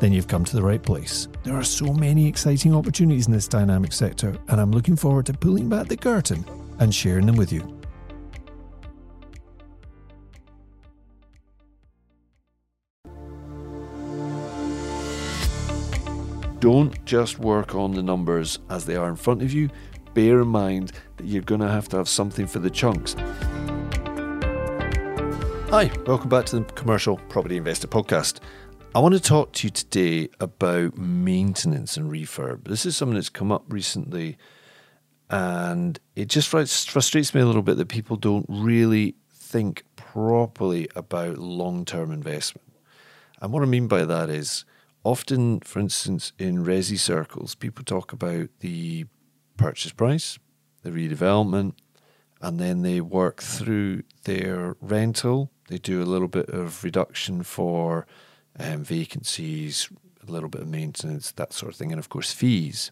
then you've come to the right place. There are so many exciting opportunities in this dynamic sector, and I'm looking forward to pulling back the curtain and sharing them with you. Don't just work on the numbers as they are in front of you. Bear in mind that you're going to have to have something for the chunks. Hi, welcome back to the Commercial Property Investor Podcast. I want to talk to you today about maintenance and refurb. This is something that's come up recently, and it just frustrates me a little bit that people don't really think properly about long term investment. And what I mean by that is often, for instance, in resi circles, people talk about the purchase price, the redevelopment, and then they work through their rental. They do a little bit of reduction for um, vacancies, a little bit of maintenance, that sort of thing, and of course fees.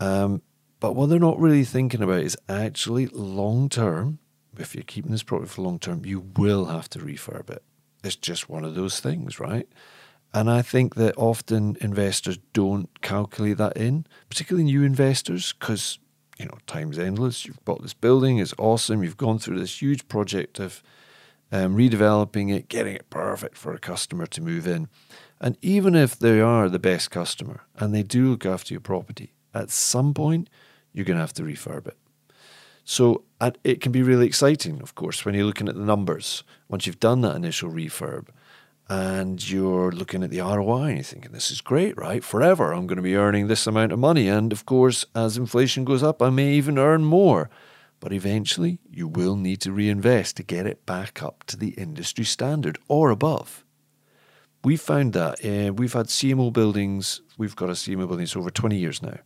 Um, but what they're not really thinking about is actually long term. If you're keeping this property for long term, you will have to refurb it. It's just one of those things, right? And I think that often investors don't calculate that in, particularly new investors, because you know time's endless. You've bought this building, it's awesome. You've gone through this huge project of um, redeveloping it, getting it perfect for a customer to move in. And even if they are the best customer and they do look after your property, at some point you're going to have to refurb it. So it can be really exciting, of course, when you're looking at the numbers. Once you've done that initial refurb and you're looking at the ROI and you're thinking, this is great, right? Forever, I'm going to be earning this amount of money. And of course, as inflation goes up, I may even earn more. But eventually, you will need to reinvest to get it back up to the industry standard or above. We found that uh, we've had CMO buildings, we've got a CMO building for over 20 years now.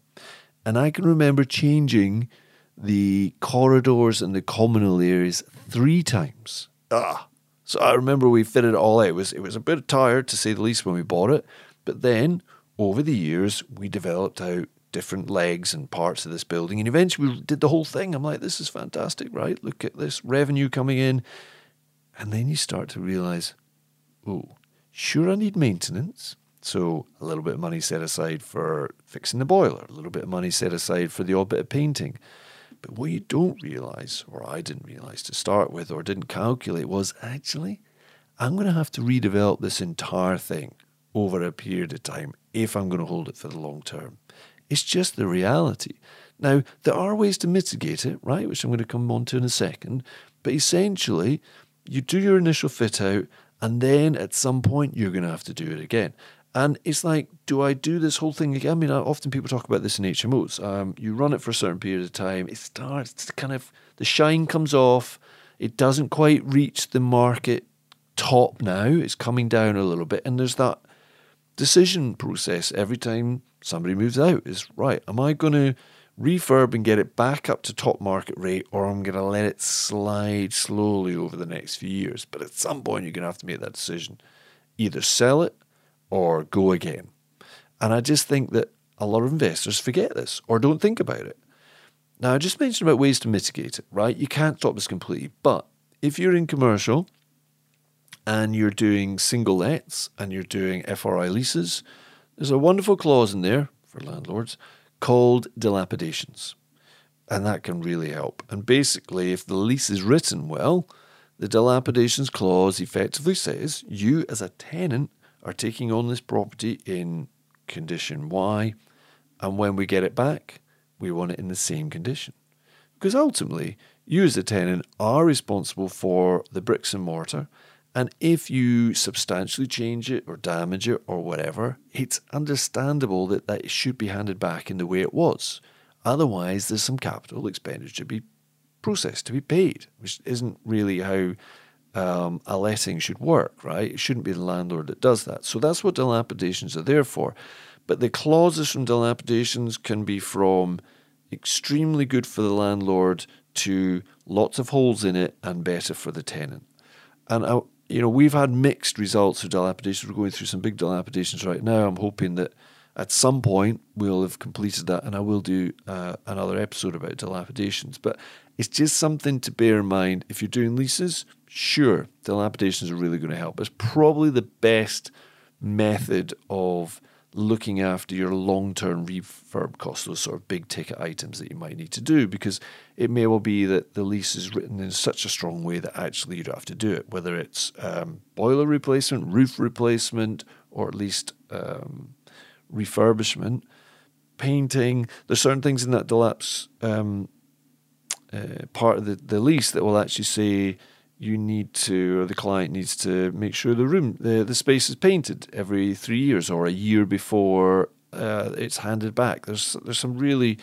And I can remember changing the corridors and the communal areas three times. Ah, so I remember we fitted it all out. It was, it was a bit tired to say the least when we bought it. But then over the years, we developed out different legs and parts of this building. And eventually we did the whole thing. I'm like, this is fantastic, right? Look at this revenue coming in. And then you start to realize, oh, sure, I need maintenance. So a little bit of money set aside for fixing the boiler, a little bit of money set aside for the odd bit of painting. But what you don't realize, or I didn't realize to start with, or didn't calculate, was actually, I'm going to have to redevelop this entire thing over a period of time if I'm going to hold it for the long term. It's just the reality. Now, there are ways to mitigate it, right, which I'm going to come on to in a second. But essentially, you do your initial fit out, and then at some point, you're going to have to do it again. And it's like, do I do this whole thing again? I mean, often people talk about this in HMOs. Um, you run it for a certain period of time, it starts to kind of, the shine comes off, it doesn't quite reach the market top now, it's coming down a little bit, and there's that decision process every time somebody moves out is right, am I going to refurb and get it back up to top market rate, or I'm going to let it slide slowly over the next few years? But at some point, you're going to have to make that decision either sell it or go again. And I just think that a lot of investors forget this or don't think about it. Now, I just mentioned about ways to mitigate it, right? You can't stop this completely, but if you're in commercial and you're doing single lets and you're doing FRI leases, there's a wonderful clause in there for landlords called dilapidations. And that can really help. And basically, if the lease is written well, the dilapidations clause effectively says you, as a tenant, are taking on this property in condition Y, and when we get it back, we want it in the same condition. Because ultimately, you, as a tenant, are responsible for the bricks and mortar and if you substantially change it or damage it or whatever, it's understandable that that should be handed back in the way it was. Otherwise, there's some capital expenditure to be processed, to be paid, which isn't really how um, a letting should work, right? It shouldn't be the landlord that does that. So that's what dilapidations are there for. But the clauses from dilapidations can be from extremely good for the landlord to lots of holes in it and better for the tenant. And I, you know, we've had mixed results of dilapidations. We're going through some big dilapidations right now. I'm hoping that at some point we'll have completed that, and I will do uh, another episode about dilapidations. But it's just something to bear in mind. If you're doing leases, sure, dilapidations are really going to help. It's probably the best method of looking after your long term refurb costs, those sort of big ticket items that you might need to do, because it may well be that the lease is written in such a strong way that actually you don't have to do it, whether it's um, boiler replacement, roof replacement, or at least um, refurbishment, painting. There's certain things in that dilaps um, uh, part of the, the lease that will actually say, you need to, or the client needs to make sure the room, the, the space is painted every three years or a year before uh, it's handed back. There's there's some really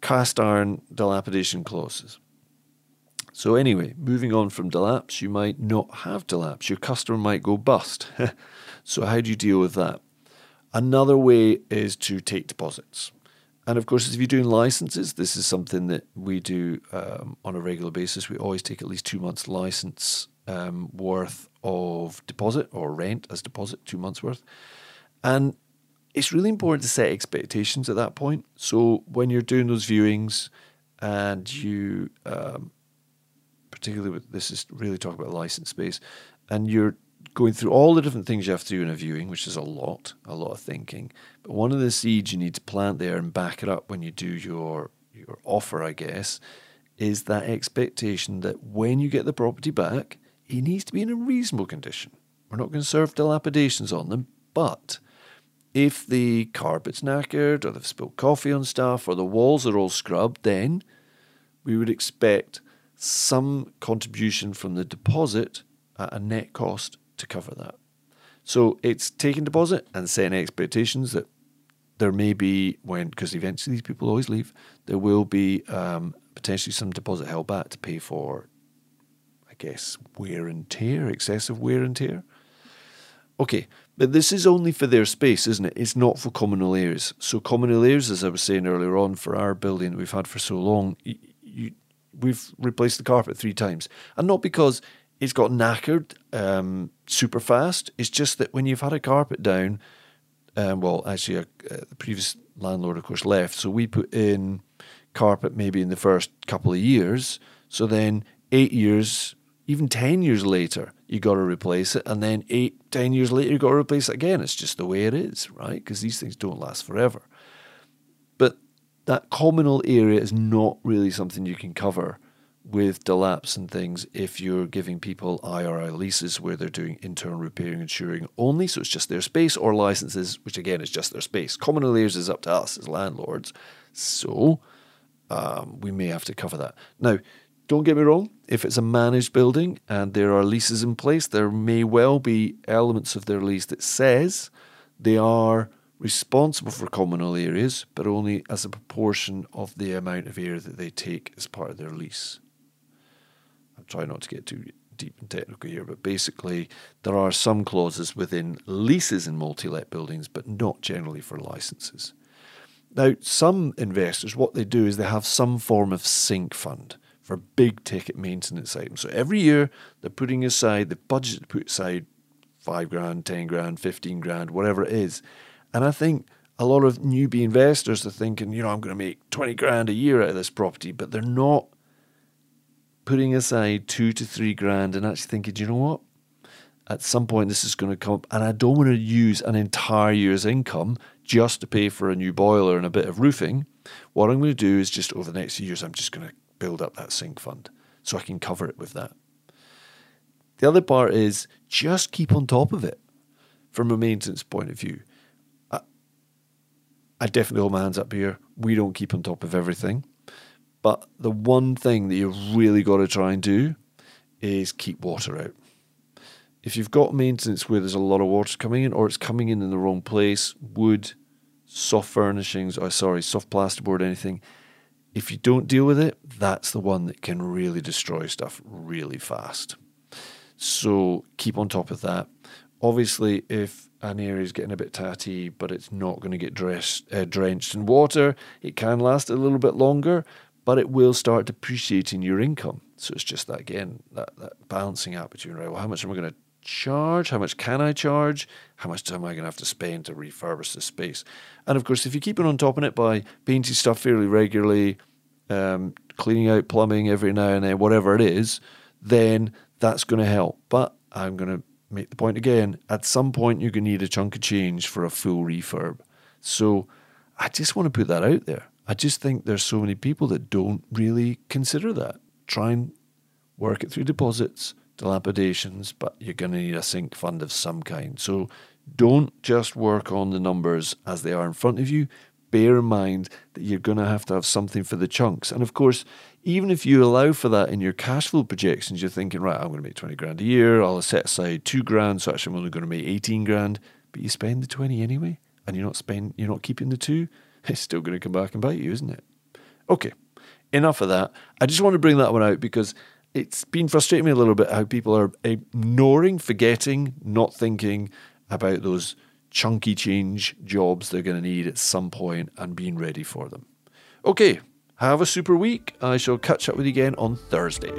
cast iron dilapidation clauses. So anyway, moving on from dilaps, you might not have dilaps. Your customer might go bust. so how do you deal with that? Another way is to take deposits. And of course, if you're doing licenses, this is something that we do um, on a regular basis. We always take at least two months' license um, worth of deposit or rent as deposit, two months' worth. And it's really important to set expectations at that point. So when you're doing those viewings and you, um, particularly with this is really talking about license space, and you're going through all the different things you have to do in a viewing, which is a lot, a lot of thinking. But one of the seeds you need to plant there and back it up when you do your your offer, I guess, is that expectation that when you get the property back, it needs to be in a reasonable condition. We're not going to serve dilapidations on them, but if the carpet's knackered or they've spilled coffee on stuff or the walls are all scrubbed, then we would expect some contribution from the deposit at a net cost to cover that. So it's taking deposit and setting expectations that there may be when because eventually these people always leave. There will be um, potentially some deposit held back to pay for, I guess, wear and tear, excessive wear and tear. Okay, but this is only for their space, isn't it? It's not for communal areas. So communal areas, as I was saying earlier on, for our building that we've had for so long, you, we've replaced the carpet three times, and not because it's got knackered um, super fast. It's just that when you've had a carpet down, um, well, actually, uh, the previous landlord, of course, left. So we put in carpet maybe in the first couple of years. So then eight years, even 10 years later, you got to replace it. And then eight, 10 years later, you got to replace it again. It's just the way it is, right? Because these things don't last forever. But that communal area is not really something you can cover with dilaps and things if you're giving people IRI leases where they're doing internal repairing and insuring only, so it's just their space, or licenses, which again is just their space. Common layers is up to us as landlords, so um, we may have to cover that. Now, don't get me wrong, if it's a managed building and there are leases in place, there may well be elements of their lease that says they are responsible for communal areas, but only as a proportion of the amount of area that they take as part of their lease. Trying not to get too deep and technical here, but basically there are some clauses within leases in multi-let buildings, but not generally for licenses. Now, some investors, what they do is they have some form of sink fund for big ticket maintenance items. So every year they're putting aside the budget to put aside five grand, ten grand, fifteen grand, whatever it is. And I think a lot of newbie investors are thinking, you know, I'm going to make 20 grand a year out of this property, but they're not putting aside two to three grand and actually thinking, do you know what? At some point, this is going to come up, and I don't want to use an entire year's income just to pay for a new boiler and a bit of roofing. What I'm going to do is just over the next few years, I'm just going to build up that sink fund so I can cover it with that. The other part is just keep on top of it from a maintenance point of view. I, I definitely hold my hands up here. We don't keep on top of everything. But the one thing that you've really got to try and do is keep water out. If you've got maintenance where there's a lot of water coming in or it's coming in in the wrong place, wood, soft furnishings, or sorry, soft plasterboard, anything, if you don't deal with it, that's the one that can really destroy stuff really fast. So keep on top of that. Obviously, if an area is getting a bit tatty, but it's not going to get dressed, uh, drenched in water, it can last a little bit longer, but it will start depreciating your income. So it's just that again, that, that balancing out between right, well, how much am I going to charge? How much can I charge? How much time am I going to have to spend to refurbish the space? And of course, if you keep it on top of it by painting stuff fairly regularly, um, cleaning out plumbing every now and then, whatever it is, then that's going to help. But I'm going to make the point again at some point, you're going to need a chunk of change for a full refurb. So I just want to put that out there. I just think there's so many people that don't really consider that. Try and work it through deposits, dilapidations, but you're going to need a sink fund of some kind. So don't just work on the numbers as they are in front of you. Bear in mind that you're going to have to have something for the chunks. And of course, even if you allow for that in your cash flow projections, you're thinking, right, I'm going to make 20 grand a year. I'll set aside two grand. So actually, I'm only going to make 18 grand. But you spend the 20 anyway, and you're not spend, you're not keeping the two. It's still going to come back and bite you, isn't it? Okay, enough of that. I just want to bring that one out because it's been frustrating me a little bit how people are ignoring, forgetting, not thinking about those chunky change jobs they're going to need at some point and being ready for them. Okay, have a super week. I shall catch up with you again on Thursday.